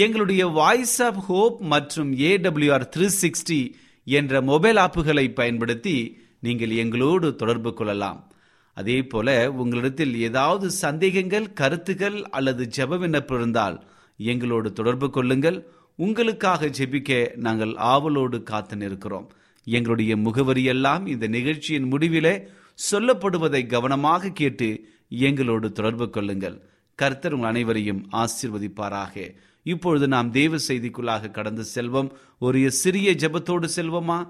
எங்களுடைய voice of hope மற்றும் AWR three sixty என்ற மொபைல் ஆப்புகளை பயன்படுத்தி நீங்கள் எங்களோடு தொடர்பு கொள்ளலாம். அதே போல உங்களிடத்தில் ஏதாவது சந்தேகங்கள் கருத்துகள் அல்லது ஜெப விண்ணப்பம் இருந்தால் எங்களோடு தொடர்பு கொள்ளுங்கள். உங்களுக்காக ஜெபிக்க நாங்கள் ஆவலோடு காத்து நிற்கிறோம். எங்களுடைய முகவரியெல்லாம் இந்த நிகழ்ச்சியின் முடிவிலே சொல்லப்படுவதை கவனமாக கேட்டு எங்களோடு தொடர்பு கொள்ளுங்கள். கர்த்தர் உங்கள் அனைவரையும் ஆசிர்வதிப்பாராக. இப்பொழுது நாம் தேவ செய்திக்குள்ளாக கடந்து செல்வோம். ஒரு சிறிய ஜெபத்தோடு செல்வோமா?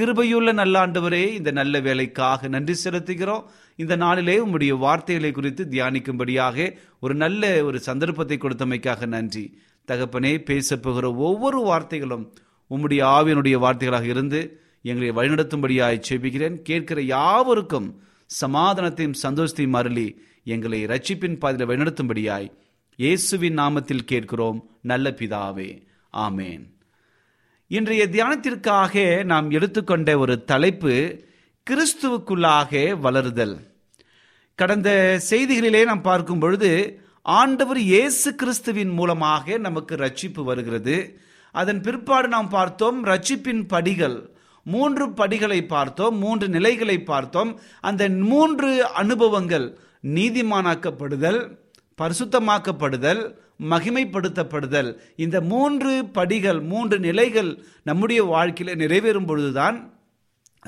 கிருபையுள்ள நல்லாண்டவரே இந்த நல்ல வேலைக்காக நன்றி செலுத்துகிறோம். இந்த நாளிலே உம்முடைய வார்த்தைகளை குறித்து தியானிக்கும்படியாக ஒரு நல்ல ஒரு சந்தர்ப்பத்தை கொடுத்தமைக்காக நன்றி. தகப்பனே பேசப்போகிற ஒவ்வொரு வார்த்தைகளும் உம்முடைய ஆவியனுடைய வார்த்தைகளாக இருந்து எங்களை வழிநடத்தும்படியாய் செபிக்கிறேன் கேட்கிற யாவருக்கும் சமாதானத்தையும் சந்தோஷத்தையும் அருளி எங்களை ரட்சிப்பின் பாதையில் வழிநடத்தும்படியாய் இயேசுவின் நாமத்தில் கேட்கிறோம் நல்ல பிதாவே. ஆமேன். இன்றைய தியானத்திற்காக நாம் எடுத்துக்கொண்ட ஒரு தலைப்பு கிறிஸ்துவுக்குள்ளாக வளருதல். கடந்த செய்திகளிலே நாம் பார்க்கும் பொழுது ஆண்டவர் இயேசு கிறிஸ்துவின் மூலமாக நமக்கு ரட்சிப்பு வருகிறது. அதன் பிற்பாடு நாம் பார்த்தோம் ரட்சிப்பின் படிகள் மூன்று படிகளை பார்த்தோம் மூன்று நிலைகளை பார்த்தோம். அந்த மூன்று அனுபவங்கள் நீதிமானாக்கப்படுதல். பரிசுத்தமாக்கப்படுதல் மகிமைப்படுத்தப்படுதல். இந்த மூன்று படிகள் மூன்று நிலைகள் நம்முடைய வாழ்க்கையில் நிறைவேறும் பொழுதுதான்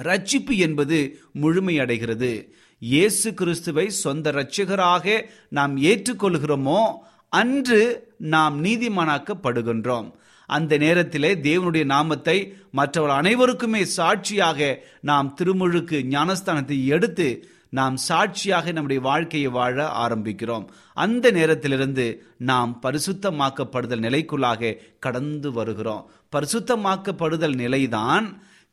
ரட்சிப்பு என்பது முழுமையடைகிறது இயேசு கிறிஸ்துவை சொந்த இரட்சகராக நாம் ஏற்றுக்கொள்கிறோமோ அன்று நாம் நீதிமானாக்கப்படுகின்றோம். அந்த நேரத்திலே தேவனுடைய நாமத்தை மற்றவர் அனைவருக்குமே சாட்சியாக நாம் திருமுழுக்கு ஞானஸ்தானத்தை எடுத்து நாம் சாட்சியாக நம்முடைய வாழ்க்கையை வாழ ஆரம்பிக்கிறோம். அந்த நேரத்திலிருந்து நாம் பரிசுத்தமாக்கப்படுதல் நிலைக்குள்ளாக கடந்து வருகிறோம். பரிசுத்தமாக்கப்படுதல் நிலைதான்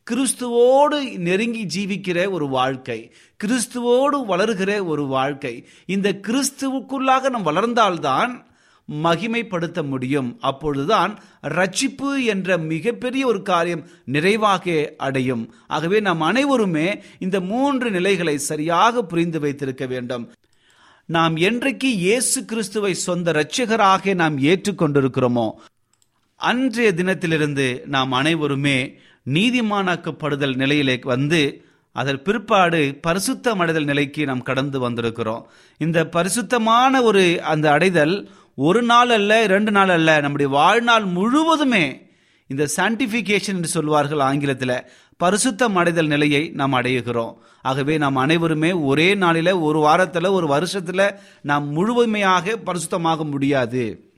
கிறிஸ்துவோடு நெருங்கி ஜீவிக்கிற ஒரு வாழ்க்கை கிறிஸ்துவோடு வளர்கிற ஒரு வாழ்க்கை. இந்த கிறிஸ்துவுக்குள்ளாக நாம் வளர்ந்தால்தான் மகிமைப்படுத்த முடியும். அப்பொழுதுதான் ரட்சிப்பு என்ற மிகப்பெரிய ஒரு காரியம் நிறைவாக அடையும். ஆகவே நாம் அனைவருமே இந்த மூன்று நிலைகளை சரியாக புரிந்து வைத்திருக்க வேண்டும். நாம் என்றைக்கு இயேசு கிறிஸ்துவை சொந்த இரட்சகராக நாம் ஏற்றுக்கொண்டிருக்கிறோமோ அன்றைய தினத்திலிருந்து நாம் அனைவருமே நீதிமானாக்கப்படுதல் நிலையிலே வந்து அதன் பிற்பாடு பரிசுத்தம் அடைதல் நிலைக்கு நாம் கடந்து வந்திருக்கிறோம். இந்த பரிசுத்தமான ஒரு அந்த அடைதல் ஒரு நாள் அல்ல ரெண்டு நாள் அல்ல நம்முடைய வாழ்நாள் முழுவதுமே இந்த சயின்டிஃபிகேஷன் என்று சொல்வார்கள் ஆங்கிலத்தில் பரிசுத்தம் அடைதல் நிலையை நாம் அடையுகிறோம் ஆகவே நாம் அனைவருமே ஒரே நாளில் ஒரு வாரத்தில் ஒரு வருஷத்தில் நாம் முழுமையாக பரிசுத்தமாக முடியாது.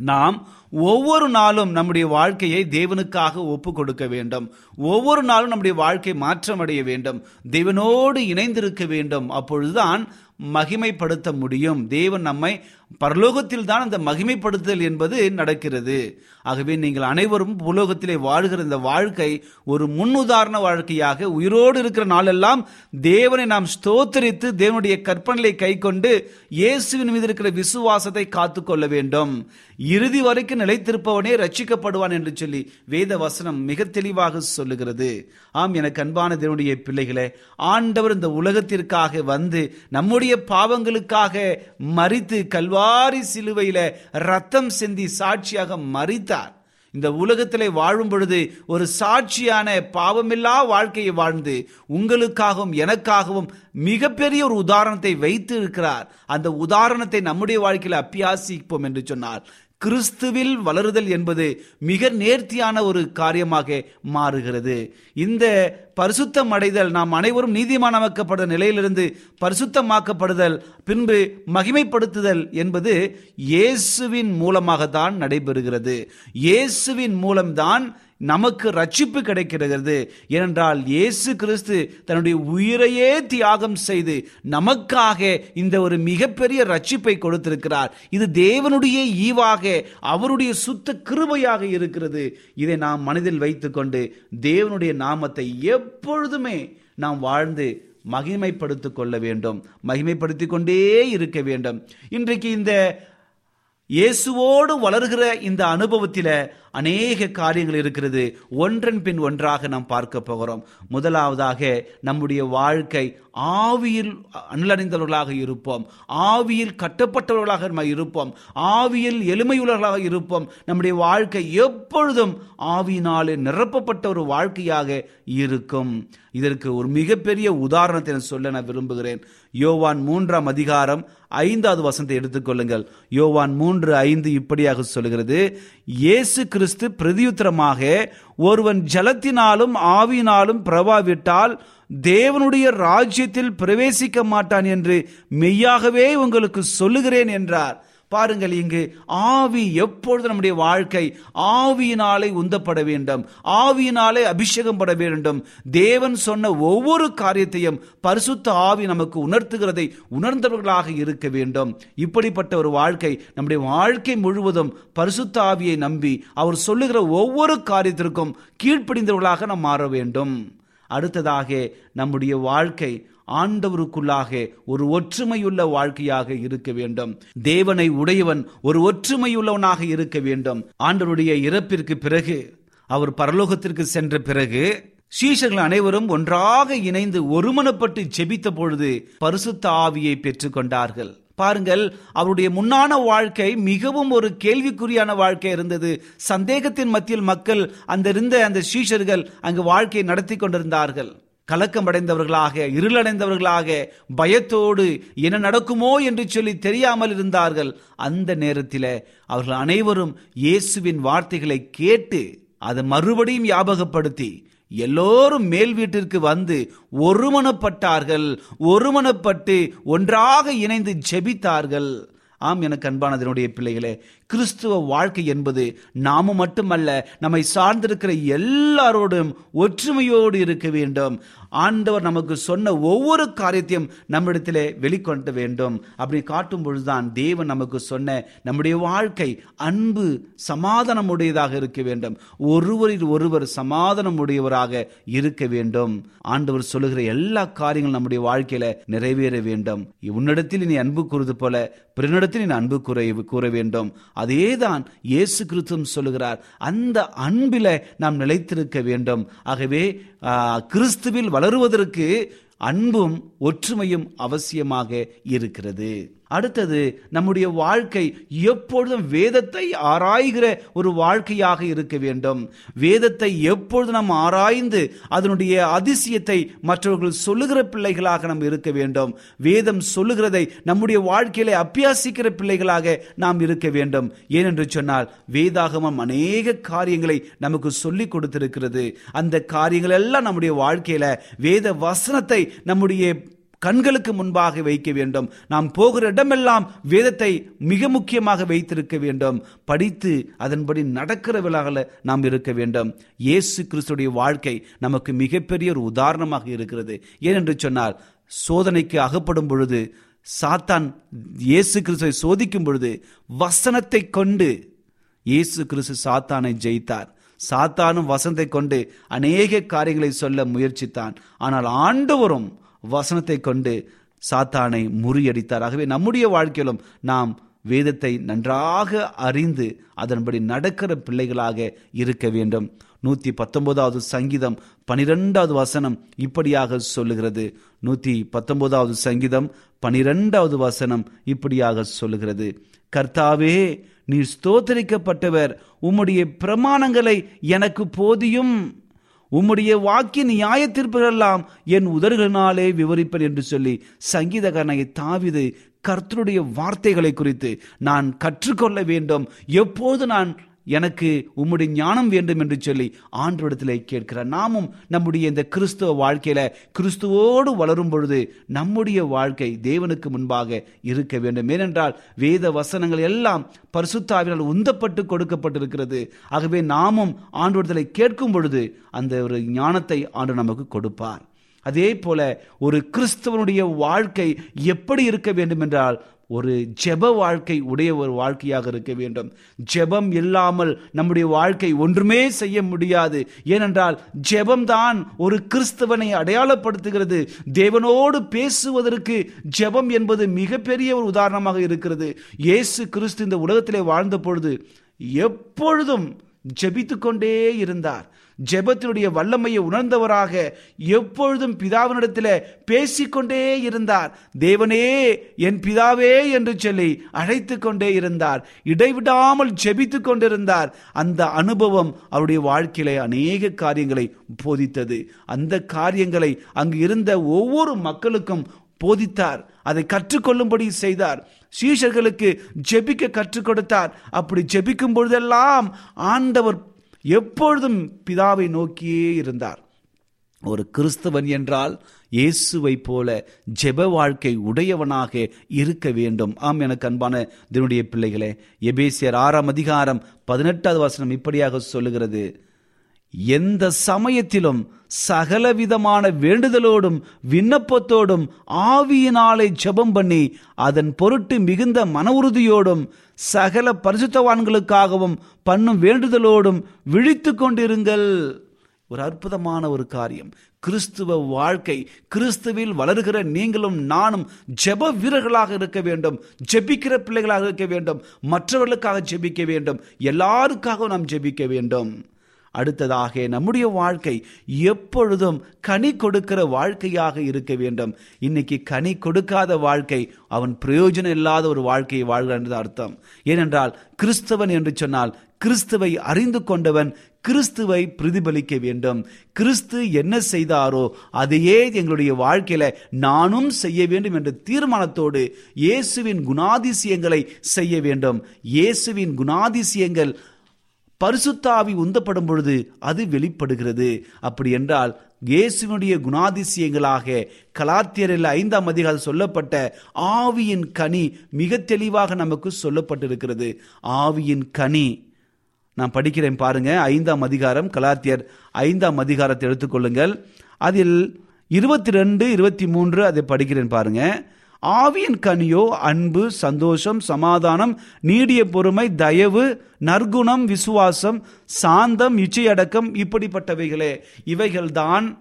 நாம் ஒவ்வொரு நாளும் நம்முடைய வாழ்க்கையை தேவனுக்காக ஒப்பு கொடுக்க வேண்டும். ஒவ்வொரு நாளும் நம்முடைய வாழ்க்கை மாற்றமடைய வேண்டும். தேவனோடு இணைந்திருக்க வேண்டும். அப்பொழுதுதான் மகிமைப்படுத்த முடியும். தேவன் நம்மை பரலோகத்தில் தான் அந்த மகிமைப்படுத்துதல் என்பது நடக்கிறது. ஆகவே நீங்கள் அனைவரும் புலோகத்திலே வாழ்கிற இந்த வாழ்க்கை ஒரு முன்னுதாரண வாழ்க்கையாக உயிரோடு இருக்கிற நாளெல்லாம் தேவனை நாம் ஸ்தோத்தரித்து தேவனுடைய கற்பனையை கை கொண்டு இயேசுவின் மீது இருக்கிற விசுவாசத்தை காத்து கொள்ள வேண்டும். இறுதி வரைக்கும் நிலைத்திருப்பவனே ரட்சிக்கப்படுவான் என்று சொல்லி வேத வசனம் மிக தெளிவாக சொல்லுகிறது. ஆம் எனக்கு அன்பான தேவனுடைய பிள்ளைகளே ஆண்டவர் இந்த உலகத்திற்காக வந்து நம்முடைய பாவங்களுக்காக மறித்து கல்வா கல்வாரி சிலுவையில ரத்தம் சிந்தி சாட்சியாக மறித்தார் இந்த உலகத்திலே வாழும் பொழுது ஒரு சாட்சியான பாவமில்லா வாழ்க்கையை வாழ்ந்து உங்களுக்காகவும் எனக்காகவும் மிகப்பெரிய ஒரு உதாரணத்தை வைத்து இருக்கிறார் அந்த உதாரணத்தை நம்முடைய வாழ்க்கையில் அப்பியாசிப்போம் என்று சொன்னால் கிறிஸ்துவில் வளருதல் என்பது மிக நேர்த்தியான ஒரு காரியமாக மாறுகிறது. இந்த பரிசுத்தம் அடைதல் நாம் அனைவரும் நீதிமானமாக்கப்படுற நிலையிலிருந்து பரிசுத்தமாக்கப்படுதல் பின்பு மகிமைப்படுத்துதல் என்பது இயேசுவின் மூலமாகத்தான் நடைபெறுகிறது. இயேசுவின் மூலம்தான் நமக்கு ரட்சிப்பு கிடைக்கிறது ஏனென்றால் இயேசு கிறிஸ்து தன்னுடைய உயிரையே தியாகம் செய்து நமக்காக இந்த ஒரு மிகப்பெரிய ரட்சிப்பை கொடுத்திருக்கிறார். இது தேவனுடைய ஈவாக அவருடைய சுத்த கிருபையாக இருக்கிறது. இதை நாம் மனதில் வைத்துக்கொண்டு தேவனுடைய நாமத்தை எப்பொழுதுமே நாம் வாழ்ந்து மகிமைப்படுத்திக் கொள்ள வேண்டும். மகிமைப்படுத்தி கொண்டே இருக்க வேண்டும். இன்றைக்கு இந்த இயேசுவோடு வளர்கிற இந்த அனுபவத்தில் அநேக காரியங்கள் இருக்கிறது. ஒன்றன் பின் ஒன்றாக நாம் பார்க்க போகிறோம். முதலாவதாக நம்முடைய வாழ்க்கை ஆவியில் அனலறிந்தவர்களாக இருப்போம். ஆவியில் கட்டப்பட்டவர்களாக நம்ம இருப்போம். ஆவியில் எளிமையுள்ளவர்களாக இருப்போம். நம்முடைய வாழ்க்கை எப்பொழுதும் ஆவியினாலே நிரப்பப்பட்ட ஒரு வாழ்க்கையாக இருக்கும். இதற்கு ஒரு மிகப்பெரிய உதாரணத்தை நான் சொல்ல நான் விரும்புகிறேன். யோவான் மூன்றாம் அதிகாரம் ஐந்தாவது வசனத்தை எடுத்துக்கொள்ளுங்கள் யோவான் மூன்று ஐந்து இப்படியாக சொல்லுகிறது. இயேசு கிறிஸ்து பிரதியுத்தரமாக ஒருவன் ஜலத்தினாலும் ஆவியினாலும் பிரபாவிட்டால் தேவனுடைய ராஜ்யத்தில் பிரவேசிக்க மாட்டான் என்று மெய்யாகவே உங்களுக்கு சொல்லுகிறேன் என்றார். பாருங்கள் இங்கு ஆவி எப்பொழுது நம்முடைய வாழ்க்கை ஆவியினாலே உந்தப்பட வேண்டும் ஆவியினாலே அபிஷேகம் பட வேண்டும். தேவன் சொன்ன ஒவ்வொரு காரியத்தையும் பரிசுத்த ஆவி நமக்கு உணர்த்துகிறதை உணர்ந்தவர்களாக இருக்க வேண்டும். இப்படிப்பட்ட ஒரு வாழ்க்கை நம்முடைய வாழ்க்கை முழுவதும் பரிசுத்த ஆவியை நம்பி அவர் சொல்லுகிற ஒவ்வொரு காரியத்திற்கும் கீழ்ப்படிந்தவர்களாக நாம் மாற வேண்டும். அடுத்ததாக நம்முடைய வாழ்க்கை ஆண்டவருக்குள்ளாக ஒரு ஒற்றுமையுள்ள வாழ்க்கையாக இருக்க வேண்டும். தேவனை உடையவன் ஒரு ஒற்றுமையுள்ளவனாக இருக்க வேண்டும். ஆண்டவருடைய இறப்பிற்கு பிறகு அவர் பரலோகத்திற்கு சென்ற பிறகு சீஷர்கள் அனைவரும் ஒன்றாக இணைந்து ஒருமனப்பட்டு ஜெபித்த பொழுது பரிசுத்த ஆவியை பெற்றுக்கொண்டார்கள். பாருங்கள் அவருடைய முன்னான வாழ்க்கை மிகவும் ஒரு கேள்விக்குறியான வாழ்க்கை இருந்தது. சந்தேகத்தின் மத்தியில் மக்கள் அந்த இருந்த அந்த சீஷர்கள் அங்கு வாழ்க்கையை நடத்தி கொண்டிருந்தார்கள். கலக்கம் அடைந்தவர்களாக இருளடைந்தவர்களாக பயத்தோடு என்ன நடக்குமோ என்று சொல்லி தெரியாமல் இருந்தார்கள். அந்த நேரத்தில் அவர்கள் அனைவரும் இயேசுவின் வார்த்தைகளை கேட்டு அதை மறுபடியும் ஞாபகப்படுத்தி எல்லோரும் மேல் வீட்டிற்கு வந்து ஒருமனப்பட்டார்கள் ஒருமனப்பட்டு ஒன்றாக இணைந்து ஜெபித்தார்கள். ஆம் எனக்கு அன்பானதனுடைய பிள்ளைகளே கிறிஸ்துவ வாழ்க்கை என்பது நாம மட்டுமல்ல நம்மை சார்ந்திருக்கிற எல்லாரோடும் ஒற்றுமையோடு இருக்க வேண்டும். ஆண்டவர் நமக்கு சொன்ன ஒவ்வொரு காரியத்தையும் நம்மிடத்திலே வெளிக்கொண்ட வேண்டும். அப்படி காட்டும் பொழுதுதான் தேவன் நமக்கு சொன்ன நம்முடைய வாழ்க்கை அன்பு சமாதானம் உடையதாக இருக்க வேண்டும். ஒருவரில் ஒருவர் சமாதானம் உடையவராக இருக்க வேண்டும். ஆண்டவர் சொல்லுகிற எல்லா காரியங்களும் நம்முடைய வாழ்க்கையில நிறைவேற வேண்டும். உன்னிடத்தில் நீ அன்பு கூறுவது போல பிறனிடத்தில் நீ அன்பு கூற கூற வேண்டும். அதேதான் இயேசு கிறிஸ்துவும் சொல்லுகிறார் அந்த அன்பில நாம் நிலைத்திருக்க வேண்டும். ஆகவே கிறிஸ்துவில் வளருவதற்கு அன்பும் ஒற்றுமையும் அவசியமாக இருக்கிறது. அடுத்தது நம்முடைய வாழ்க்கை எப்பொழுதும் வேதத்தை ஆராய்கிற ஒரு வாழ்க்கையாக இருக்க வேண்டும். வேதத்தை எப்பொழுது நாம் ஆராய்ந்து அதனுடைய அதிசயத்தை மற்றவர்கள் சொல்லுகிற பிள்ளைகளாக நாம் இருக்க வேண்டும். வேதம் சொல்லுகிறதை நம்முடைய வாழ்க்கையில அபியாசிக்கிற பிள்ளைகளாக நாம் இருக்க வேண்டும். ஏனென்று சொன்னால் வேதாகமம் அநேக காரியங்களை நமக்கு சொல்லி கொடுத்திருக்கிறது. அந்த காரியங்கள் எல்லாம் நம்முடைய வாழ்க்கையில வேத வசனத்தை நம்முடைய கண்களுக்கு முன்பாக வைக்க வேண்டும். நாம் போகிற இடமெல்லாம் வேதத்தை மிக முக்கியமாக வைத்திருக்க வேண்டும். படித்து அதன்படி நடக்கிறவர்களாக நாம் இருக்க வேண்டும். இயேசு கிறிஸ்துடைய வாழ்க்கை நமக்கு மிகப்பெரிய ஒரு உதாரணமாக இருக்கிறது. ஏனென்று சொன்னால் சோதனைக்கு அகப்படும் பொழுது சாத்தான் இயேசு கிறிஸ்துவை சோதிக்கும் பொழுது வசனத்தை கொண்டு இயேசு கிறிஸ்து சாத்தானை ஜெயித்தார். சாத்தானும் வசனத்தை கொண்டு அநேக காரியங்களை சொல்ல முயற்சித்தான். ஆனால் ஆண்டவரும் வசனத்தை கொண்டு சாத்தானை முறியடித்தார். ஆகவே நம்முடைய வாழ்க்கையிலும் நாம் வேதத்தை நன்றாக அறிந்து அதன்படி நடக்கிற பிள்ளைகளாக இருக்க வேண்டும். நூத்தி பத்தொன்பதாவது சங்கீதம் பனிரெண்டாவது வசனம் இப்படியாக சொல்லுகிறது. நூத்தி பத்தொன்பதாவது சங்கீதம் பனிரெண்டாவது வசனம் இப்படியாக சொல்லுகிறது. கர்த்தாவே நீர் ஸ்தோத்தரிக்கப்பட்டவர். உம்முடைய பிரமாணங்களை எனக்கு போதியும். உம்முடைய வாக்கின் நியாய தீர்ப்புகளெல்லாம் என் உதறுகளினாலே விவரிப்பேன் என்று சொல்லி சங்கீதகரனை தாவிது கர்த்தருடைய வார்த்தைகளை குறித்து நான் கற்றுக்கொள்ள வேண்டும். எப்போது நான் எனக்கு உம்முடைய ஞானம் வேண்டும் என்று சொல்லி ஆண்டவரிடத்தில் கேட்கிறார். நாமும் நம்முடைய இந்த கிறிஸ்துவ வாழ்க்கையில கிறிஸ்துவோடு வளரும் பொழுது நம்முடைய வாழ்க்கை தேவனுக்கு முன்பாக இருக்க வேண்டும். ஏனென்றால் வேத வசனங்கள் எல்லாம் பரிசுத்தாவினால் உந்தப்பட்டு கொடுக்கப்பட்டிருக்கிறது. ஆகவே நாமும் ஆண்டவரிடத்தில் கேட்கும் பொழுது அந்த ஒரு ஞானத்தை ஆண்டு நமக்கு கொடுப்பார். அதே போல ஒரு கிறிஸ்தவனுடைய வாழ்க்கை எப்படி இருக்க வேண்டும் என்றால் ஒரு ஜெப வாழ்க்கை உடைய ஒரு வாழ்க்கையாக இருக்க வேண்டும். ஜெபம் இல்லாமல் நம்முடைய வாழ்க்கை ஒன்றுமே செய்ய முடியாது. ஏனென்றால் ஜெபம்தான் ஒரு கிறிஸ்தவனை அடையாளப்படுத்துகிறது. தேவனோடு பேசுவதற்கு ஜெபம் என்பது மிகப்பெரிய ஒரு உதாரணமாக இருக்கிறது. இயேசு கிறிஸ்து இந்த உலகத்திலே வாழ்ந்த பொழுது எப்பொழுதும் ஜெபித்து கொண்டே இருந்தார். ஜெபத்தினுடைய வல்லமையை உணர்ந்தவராக எப்பொழுதும் பிதாவினிடத்தில் பேசிக்கொண்டே இருந்தார். தேவனே என் பிதாவே என்று சொல்லி அழைத்து கொண்டே இருந்தார். இடைவிடாமல் ஜெபித்து கொண்டிருந்தார் அந்த அனுபவம் அவருடைய வாழ்க்கையில அநேக காரியங்களை போதித்தது. அந்த காரியங்களை அங்கு இருந்த ஒவ்வொரு மக்களுக்கும் போதித்தார். அதை கற்றுக்கொள்ளும்படி செய்தார். சீஷர்களுக்கு ஜெபிக்க கற்றுக் கொடுத்தார். அப்படி ஜெபிக்கும் பொழுதெல்லாம் ஆண்டவர் எப்பொழுதும் பிதாவை நோக்கியே இருந்தார். ஒரு கிறிஸ்தவன் என்றால் இயேசுவை போல ஜெப வாழ்க்கை உடையவனாக இருக்க வேண்டும். ஆம் எனக்கு அன்பான தினுடைய பிள்ளைகளே எபேசியர் ஆறாம் அதிகாரம் பதினெட்டாவது வசனம் இப்படியாக சொல்லுகிறது. எந்த சமயத்திலும் சகலவிதமான வேண்டுதலோடும் விண்ணப்பத்தோடும் ஆவியினாலே ஜெபம் பண்ணி அதன் பொருட்டு மிகுந்த மன உறுதியோடும் சகல பரிசுத்தவான்களுக்காகவும் பண்ணும் வேண்டுதலோடும் விழித்து கொண்டிருங்கள். ஒரு அற்புதமான ஒரு காரியம். கிறிஸ்துவ வாழ்க்கை கிறிஸ்துவில் வளர்கிற நீங்களும் நானும் ஜெப வீரர்களாக இருக்க வேண்டும் ஜெபிக்கிற பிள்ளைகளாக இருக்க வேண்டும் மற்றவர்களுக்காக ஜெபிக்க வேண்டும் எல்லாருக்காகவும் நாம் ஜெபிக்க வேண்டும். அடுத்ததாக நம்முடைய வாழ்க்கை எப்பொழுதும் கனி கொடுக்கிற வாழ்க்கையாக இருக்க வேண்டும். இன்னைக்கு கனி கொடுக்காத வாழ்க்கை அவன் பிரயோஜனம் இல்லாத ஒரு வாழ்க்கையை வாழ்கிறான் அர்த்தம். ஏனென்றால் கிறிஸ்தவன் என்று சொன்னால் கிறிஸ்துவை அறிந்து கொண்டவன் கிறிஸ்துவை பிரதிபலிக்க வேண்டும். கிறிஸ்து என்ன செய்தாரோ அதையே எங்களுடைய வாழ்க்கையில நானும் செய்ய வேண்டும் என்ற தீர்மானத்தோடு இயேசுவின் குணாதிசயங்களை செய்ய வேண்டும். இயேசுவின் குணாதிசயங்கள் பரிசுத்தாவி உந்தப்படும் பொழுது அது வெளிப்படுகிறது. அப்படி என்றால் இயேசுனுடைய குணாதிசயங்களாக கலாத்தியரில் ஐந்தாம் அதிகாரம் சொல்லப்பட்ட ஆவியின் கனி மிக தெளிவாக நமக்கு சொல்லப்பட்டிருக்கிறது. ஆவியின் கனி. நான் படிக்கிறேன் பாருங்க ஐந்தாம் அதிகாரம் கலாத்தியர் ஐந்தாம் அதிகாரத்தை எடுத்துக்கொள்ளுங்கள் அதில் இருபத்தி ரெண்டு இருபத்தி மூன்று அதை படிக்கிறேன் பாருங்கள் ஆவியின் கனியோ அன்பு சந்தோஷம் சமாதானம் நீடிய பொறுமை தயவு நற்குணம் விசுவாசம் சாந்தம் இச்சையடக்கம் இப்படிப்பட்டவைகளே. இவைகள்தான்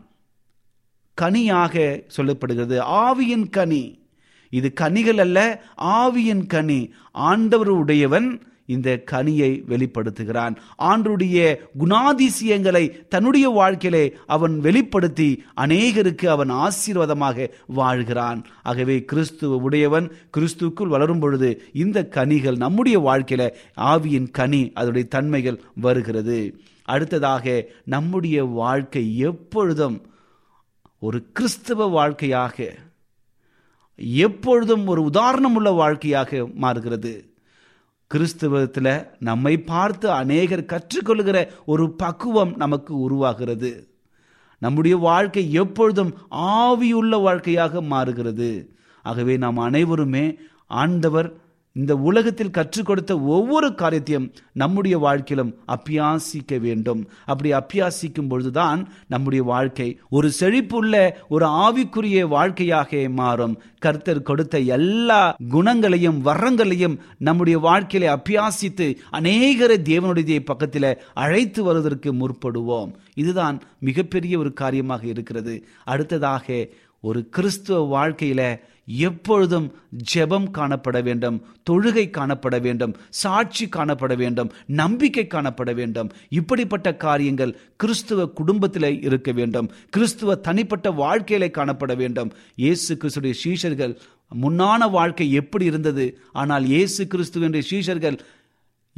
கனியாக சொல்லப்படுகிறது. ஆவியின் கனி. இது கனிகள் அல்ல ஆவியின் கனி. ஆண்டவர் உடையவன் இந்த கனியை வெளிப்படுத்துகிறான். ஆண்டுடைய குணாதிசயங்களை தன்னுடைய வாழ்க்கையிலே அவன் வெளிப்படுத்தி அநேகருக்கு அவன் ஆசீர்வாதமாக வாழ்கிறான். ஆகவே கிறிஸ்துவ உடையவன் கிறிஸ்துக்குள் வளரும் பொழுது இந்த கனிகள் நம்முடைய வாழ்க்கையில ஆவியின் கனி அதனுடைய தன்மைகள் வருகிறது. அடுத்ததாக நம்முடைய வாழ்க்கை எப்பொழுதும் ஒரு கிறிஸ்தவ வாழ்க்கையாக எப்பொழுதும் ஒரு உதாரணம் உள்ள வாழ்க்கையாக மாறுகிறது. கிறிஸ்துவத்தில் நம்மை பார்த்து அநேகர் கற்றுக்கொள்கிற ஒரு பக்குவம் நமக்கு உருவாகிறது. நம்முடைய வாழ்க்கை எப்பொழுதும் ஆவியுள்ள வாழ்க்கையாக மாறுகிறது. ஆகவே நாம் அனைவருமே ஆண்டவர் இந்த உலகத்தில் கற்றுக் கொடுத்த ஒவ்வொரு காரியத்தையும் நம்முடைய வாழ்க்கையிலும் அப்பியாசிக்க வேண்டும். அப்படி அப்பியாசிக்கும் பொழுதுதான் நம்முடைய வாழ்க்கை ஒரு செழிப்புள்ள ஒரு ஆவிக்குரிய வாழ்க்கையாக மாறும். கர்த்தர் கொடுத்த எல்லா குணங்களையும் வரங்களையும் நம்முடைய வாழ்க்கையில அப்பியாசித்து அநேகரை தேவனுடைய பக்கத்தில் அழைத்து வருவதற்கு முற்படுவோம். இதுதான் மிகப்பெரிய ஒரு காரியமாக இருக்கிறது. அடுத்ததாக ஒரு கிறிஸ்துவ வாழ்க்கையில எப்பொழுதும் ஜெபம் காணப்பட வேண்டும் தொழுகை காணப்பட வேண்டும் சாட்சி காணப்பட வேண்டும் நம்பிக்கை காணப்பட வேண்டும். இப்படிப்பட்ட காரியங்கள் கிறிஸ்துவ குடும்பத்தில் இருக்க வேண்டும். கிறிஸ்துவ தனிப்பட்ட வாழ்க்கையில காணப்பட வேண்டும். இயேசு கிறிஸ்துடைய சீஷர்கள் முன்னான வாழ்க்கை எப்படி இருந்தது? ஆனால் இயேசு கிறிஸ்துவனுடைய சீஷர்கள்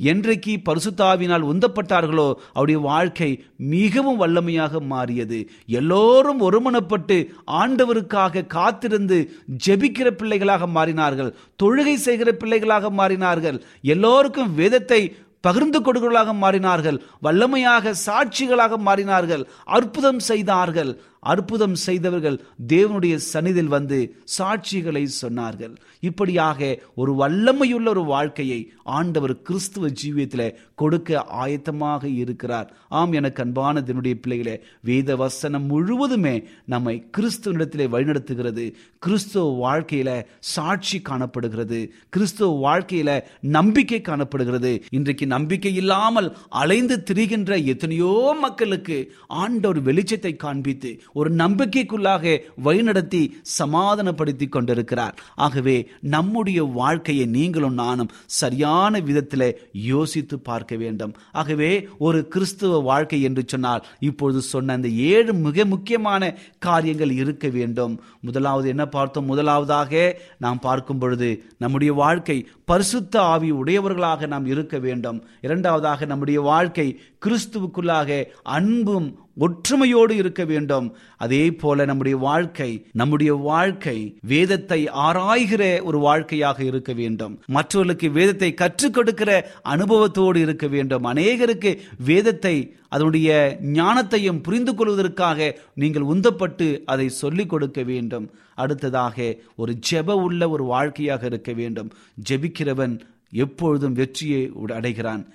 என்றைக்கு பரிசுத்தாவினால் உந்தப்பட்டார்களோ அவருடைய வாழ்க்கை மிகவும் வல்லமையாக மாறியது. எல்லோரும் ஒருமனப்பட்டு ஆண்டவருக்காக காத்திருந்து ஜெபிக்கிற பிள்ளைகளாக மாறினார்கள். தொழுகை செய்கிற பிள்ளைகளாக மாறினார்கள். எல்லோருக்கும் வேதத்தை பகிர்ந்து கொடுக்கலாக மாறினார்கள். வல்லமையாக சாட்சிகளாக மாறினார்கள். அற்புதம் செய்தார்கள். அற்புதம் செய்தவர்கள் தேவனுடைய சன்னிதில் வந்து சாட்சிகளை சொன்னார்கள். இப்படியாக ஒரு வல்லமையுள்ள ஒரு வாழ்க்கையை ஆண்டவர் கிறிஸ்துவ ஜீவியத்தில் கொடுக்க ஆயத்தமாக இருக்கிறார். ஆம் எனக்கு அன்பான தினுடைய பிள்ளைகளே வேத வசனம் முழுவதுமே நம்மை கிறிஸ்துவனிடத்திலே வழிநடத்துகிறது. கிறிஸ்துவ வாழ்க்கையில சாட்சி காணப்படுகிறது. கிறிஸ்துவ வாழ்க்கையில நம்பிக்கை காணப்படுகிறது. இன்றைக்கு நம்பிக்கை இல்லாமல் அலைந்து திரிகின்ற எத்தனையோ மக்களுக்கு ஆண்டவர் வெளிச்சத்தை காண்பித்து ஒரு நம்பிக்கைக்குள்ளாக வழிநடத்தி சமாதானப்படுத்தி கொண்டிருக்கிறார். ஆகவே நம்முடைய வாழ்க்கையை நீங்களும் நானும் சரியான விதத்தில் யோசித்து பார்க்க வேண்டும். ஆகவே ஒரு கிறிஸ்துவ வாழ்க்கை என்று சொன்னால் இப்பொழுது சொன்ன அந்த ஏழு மிக முக்கியமான காரியங்கள் இருக்க வேண்டும். முதலாவது என்ன பார்த்தோம்? முதலாவதாக நாம் பார்க்கும் பொழுது நம்முடைய வாழ்க்கை பரிசுத்த ஆவி உடையவர்களாக நாம் இருக்க வேண்டும். இரண்டாவதாக நம்முடைய வாழ்க்கை கிறிஸ்துவுக்குள்ளாக அன்பும் ஒற்றுமையோடு இருக்க வேண்டும். அதே போல நம்முடைய வாழ்க்கை நம்முடைய வாழ்க்கை வேதத்தை ஆராய்கிற ஒரு வாழ்க்கையாக இருக்க வேண்டும். மற்றவர்களுக்கு வேதத்தை கற்றுக் கொடுக்கிற அனுபவத்தோடு இருக்க வேண்டும். அநேகருக்கு வேதத்தை அதனுடைய ஞானத்தையும் புரிந்து கொள்வதற்காக நீங்கள் உந்தப்பட்டு அதை சொல்லிக் கொடுக்க வேண்டும். அடுத்ததாக ஒரு ஜெப உள்ள ஒரு வாழ்க்கையாக இருக்க வேண்டும். ஜெபிக்கிறவன் எப்பொழுதும் வெற்றியை அடைகிறான்.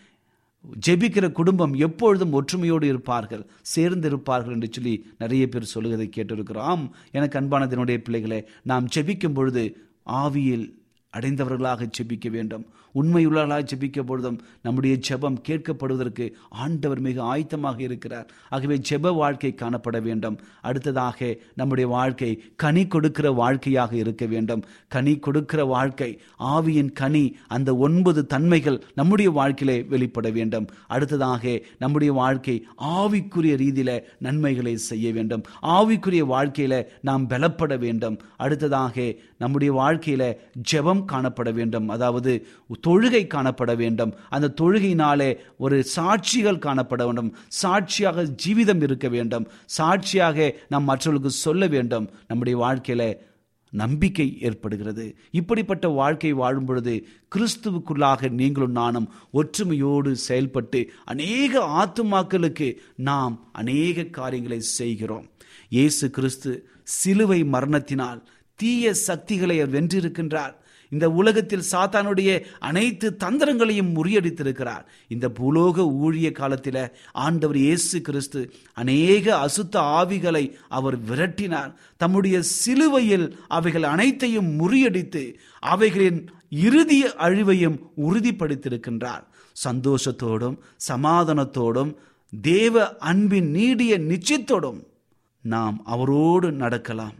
ஜெபிக்கிற குடும்பம் எப்பொழுதும் ஒற்றுமையோடு இருப்பார்கள் சேர்ந்து இருப்பார்கள் என்று சொல்லி நிறைய பேர் சொல்லுவதை கேட்டிருக்கிறோம். எனக்கு அன்பானதனுடைய பிள்ளைகளை நாம் ஜெபிக்கும் பொழுது ஆவியில் அடைந்தவர்களாக ஜெபிக்க வேண்டும். உண்மையுள்ளவர்களாக ஜெபிக்க பொழுதும் நம்முடைய ஜெபம் கேட்கப்படுவதற்கு ஆண்டவர் மிக ஆயத்தமாக இருக்கிறார். ஆகவே ஜெப வாழ்க்கை காணப்பட வேண்டும். அடுத்ததாக நம்முடைய வாழ்க்கை கனி கொடுக்கிற வாழ்க்கையாக இருக்க வேண்டும். கனி கொடுக்கிற வாழ்க்கை ஆவியின் கனி அந்த ஒன்பது தன்மைகள் நம்முடைய வாழ்க்கையிலே வெளிப்பட வேண்டும். அடுத்ததாக நம்முடைய வாழ்க்கை ஆவிக்குரிய ரீதியில நன்மைகளை செய்ய வேண்டும். ஆவிக்குரிய வாழ்க்கையில நாம் பலப்பட வேண்டும். அடுத்ததாக நம்முடைய வாழ்க்கையில ஜெபம் காணப்பட வேண்டும். அதாவது தொழுகை காணப்பட வேண்டும். அந்த தொழுகையினாலே ஒரு சாட்சிகள் காணப்பட வேண்டும். சாட்சியாக ஜீவிதம் இருக்க வேண்டும். சாட்சியாக நாம் மற்றவர்களுக்கு சொல்ல வேண்டும். நம்முடைய வாழ்க்கையில நம்பிக்கை ஏற்படுகிறது. இப்படிப்பட்ட வாழ்க்கை வாழும் பொழுது கிறிஸ்துவுக்குள்ளாக நீங்களும் நானும் ஒற்றுமையோடு செயல்பட்டு அநேக ஆத்துமாக்களுக்கு நாம் அநேக காரியங்களை செய்கிறோம். இயேசு கிறிஸ்து சிலுவை மரணத்தினால் தீய சக்திகளை அவர் வென்றிருக்கின்றார். இந்த உலகத்தில் சாத்தானுடைய அனைத்து தந்திரங்களையும் முறியடித்திருக்கிறார். இந்த பூலோக ஊழிய காலத்தில் ஆண்டவர் இயேசு கிறிஸ்து அநேக அசுத்த ஆவிகளை அவர் விரட்டினார். தம்முடைய சிலுவையில் அவைகள் அனைத்தையும் முறியடித்து அவைகளின் இறுதி அழிவையும் உறுதிப்படுத்தியிருக்கின்றார். சந்தோஷத்தோடும் சமாதானத்தோடும் தேவ அன்பின் நீடிய நிச்சயத்தோடும் நாம் அவரோடு நடக்கலாம்.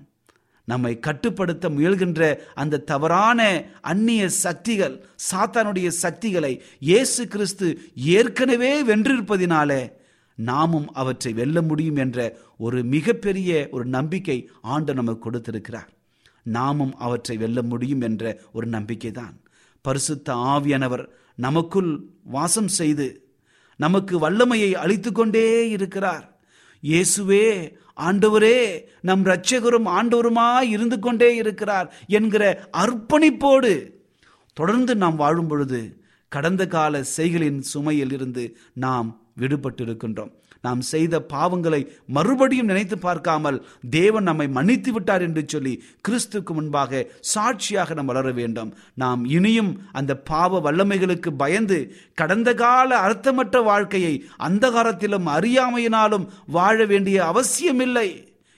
நம்மை கட்டுப்படுத்த முயல்கின்ற அந்த தவறான அந்நிய சக்திகள் சாத்தானுடைய சக்திகளை இயேசு கிறிஸ்து ஏற்கனவே வென்றிருப்பதினாலே நாமும் அவற்றை வெல்ல முடியும் என்ற ஒரு மிகப்பெரிய ஒரு நம்பிக்கை ஆண்டு நமக்கு கொடுத்திருக்கிறார். நாமும் அவற்றை வெல்ல முடியும் என்ற ஒரு நம்பிக்கை தான் பரிசுத்த ஆவியானவர் நமக்குள் வாசம் செய்து நமக்கு வல்லமையை அளித்து கொண்டே இருக்கிறார். இயேசுவே ஆண்டவரே நம் இரட்சகரும் ஆண்டவருமாய் இருந்து கொண்டே இருக்கிறார் என்கிற அர்ப்பணிப்போடு தொடர்ந்து நாம் வாழும் பொழுது கடந்த கால செய்களின் சுமையில் இருந்து நாம் விடுபட்டிருக்கின்றோம். நாம் செய்த பாவங்களை மறுபடியும் நினைத்து பார்க்காமல் தேவன் நம்மை மன்னித்து விட்டார் என்று சொல்லி கிறிஸ்துக்கு முன்பாக சாட்சியாக நாம் வளர வேண்டும். நாம் இனியும் அந்த பாவ வல்லமைகளுக்கு பயந்து கடந்த கால அர்த்தமற்ற வாழ்க்கையை அந்த காலத்திலும் அறியாமையினாலும் வாழ வேண்டிய அவசியமில்லை.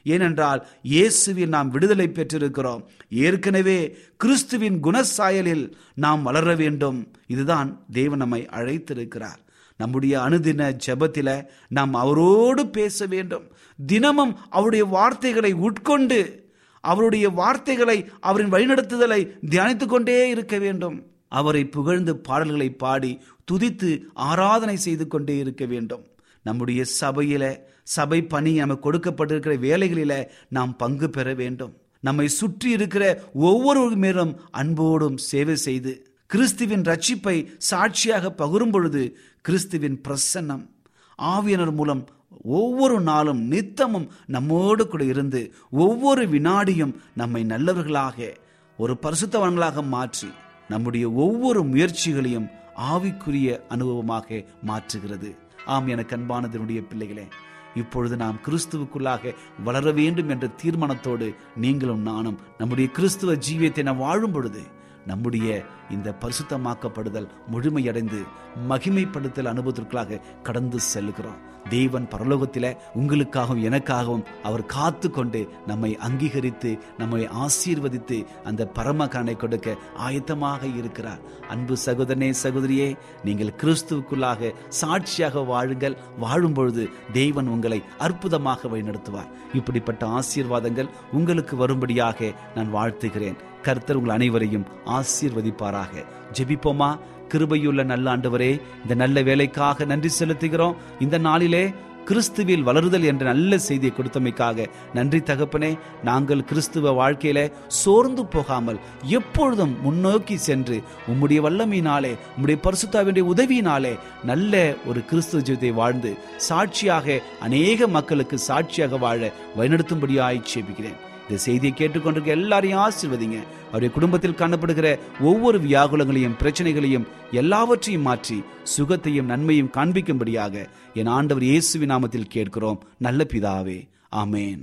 ஏனென்றால் இயேசுவில் நாம் விடுதலை பெற்றிருக்கிறோம். ஏற்கனவே கிறிஸ்துவின் குணசாயலில் நாம் வளர வேண்டும். இதுதான் தேவன் நம்மை அழைத்திருக்கிறார். நம்முடைய அனுதின ஜெபத்தில நாம் அவரோடு பேச வேண்டும். தினமும் அவருடைய வார்த்தைகளை உட்கொண்டு அவருடைய வார்த்தைகளை அவரின் வழிநடத்துதலை தியானித்துக் கொண்டே இருக்க வேண்டும். அவரை புகழ்ந்து பாடல்களை பாடி துதித்து ஆராதனை செய்து கொண்டே இருக்க வேண்டும். நம்முடைய சபையில சபை பணி நமக்கு கொடுக்கப்பட்டிருக்கிற வேலைகளில நாம் பங்கு பெற வேண்டும். நம்மை சுற்றி இருக்கிற ஒவ்வொரு மேலும் அன்போடும் சேவை செய்து கிறிஸ்துவின் ரட்சிப்பை சாட்சியாக பகிரும் பொழுது கிறிஸ்துவின் பிரசன்னம். ஆவியனர் மூலம் ஒவ்வொரு நாளும் நித்தமும் நம்மோடு கூட இருந்து ஒவ்வொரு வினாடியும் நம்மை நல்லவர்களாக ஒரு பரிசுத்தவன்களாக மாற்றி நம்முடைய ஒவ்வொரு முயற்சிகளையும் ஆவிக்குரிய அனுபவமாக மாற்றுகிறது. ஆம் எனக்கு அன்பானதனுடைய பிள்ளைகளே இப்பொழுது நாம் கிறிஸ்துவுக்குள்ளாக வளர வேண்டும் என்ற தீர்மானத்தோடு நீங்களும் நானும் நம்முடைய கிறிஸ்துவ ஜீவியத்தை நாம் வாழும் பொழுது நம்முடைய இந்த பரிசுத்தமாக்கப்படுதல் முழுமையடைந்து மகிமைப்படுத்தல் அனுபவத்திற்காக கடந்து செல்கிறோம் தேவன் பரலோகத்தில் உங்களுக்காகவும் எனக்காகவும் அவர் காத்து கொண்டு நம்மை அங்கீகரித்து நம்மை ஆசீர்வதித்து அந்த பரமகனை கொடுக்க ஆயத்தமாக இருக்கிறார். அன்பு சகோதரனே சகோதரியே நீங்கள் கிறிஸ்துவுக்குள்ளாக சாட்சியாக வாழுங்கள். வாழும் பொழுது தேவன் உங்களை அற்புதமாக வழிநடத்துவார். இப்படிப்பட்ட ஆசீர்வாதங்கள் உங்களுக்கு வரும்படியாக நான் வாழ்த்துகிறேன். கர்த்தர் உங்கள் அனைவரையும் ஆசீர்வதிப்பாராக. ஜெபிப்போமா? கிருபையுள்ள நல்ல ஆண்டவரே இந்த நல்ல வேலைக்காக நன்றி செலுத்துகிறோம். இந்த நாளிலே கிறிஸ்துவில் வளருதல் என்ற நல்ல செய்தியை கொடுத்தமைக்காக நன்றி தகப்பனே. நாங்கள் கிறிஸ்துவ வாழ்க்கையில சோர்ந்து போகாமல் எப்பொழுதும் முன்னோக்கி சென்று உம்முடைய வல்லமையினாலே உம்முடைய பரிசுத்தாவினுடைய உதவியினாலே நல்ல ஒரு கிறிஸ்துவ ஜீவித்தை வாழ்ந்து சாட்சியாக அநேக மக்களுக்கு சாட்சியாக வாழ வழிநடத்தும்படியாய் சேபிக்கிறேன் இந்த செய்தியை கேட்டுக்கொண்டிருக்க எல்லாரையும் ஆசிர்வதிங்க. அவருடைய குடும்பத்தில் காணப்படுகிற ஒவ்வொரு வியாகுலங்களையும் பிரச்சனைகளையும் எல்லாவற்றையும் மாற்றி சுகத்தையும் நன்மையும் காண்பிக்கும்படியாக என் ஆண்டவர் இயேசுவின் நாமத்தில் கேட்கிறோம். நல்ல பிதாவே. ஆமேன்.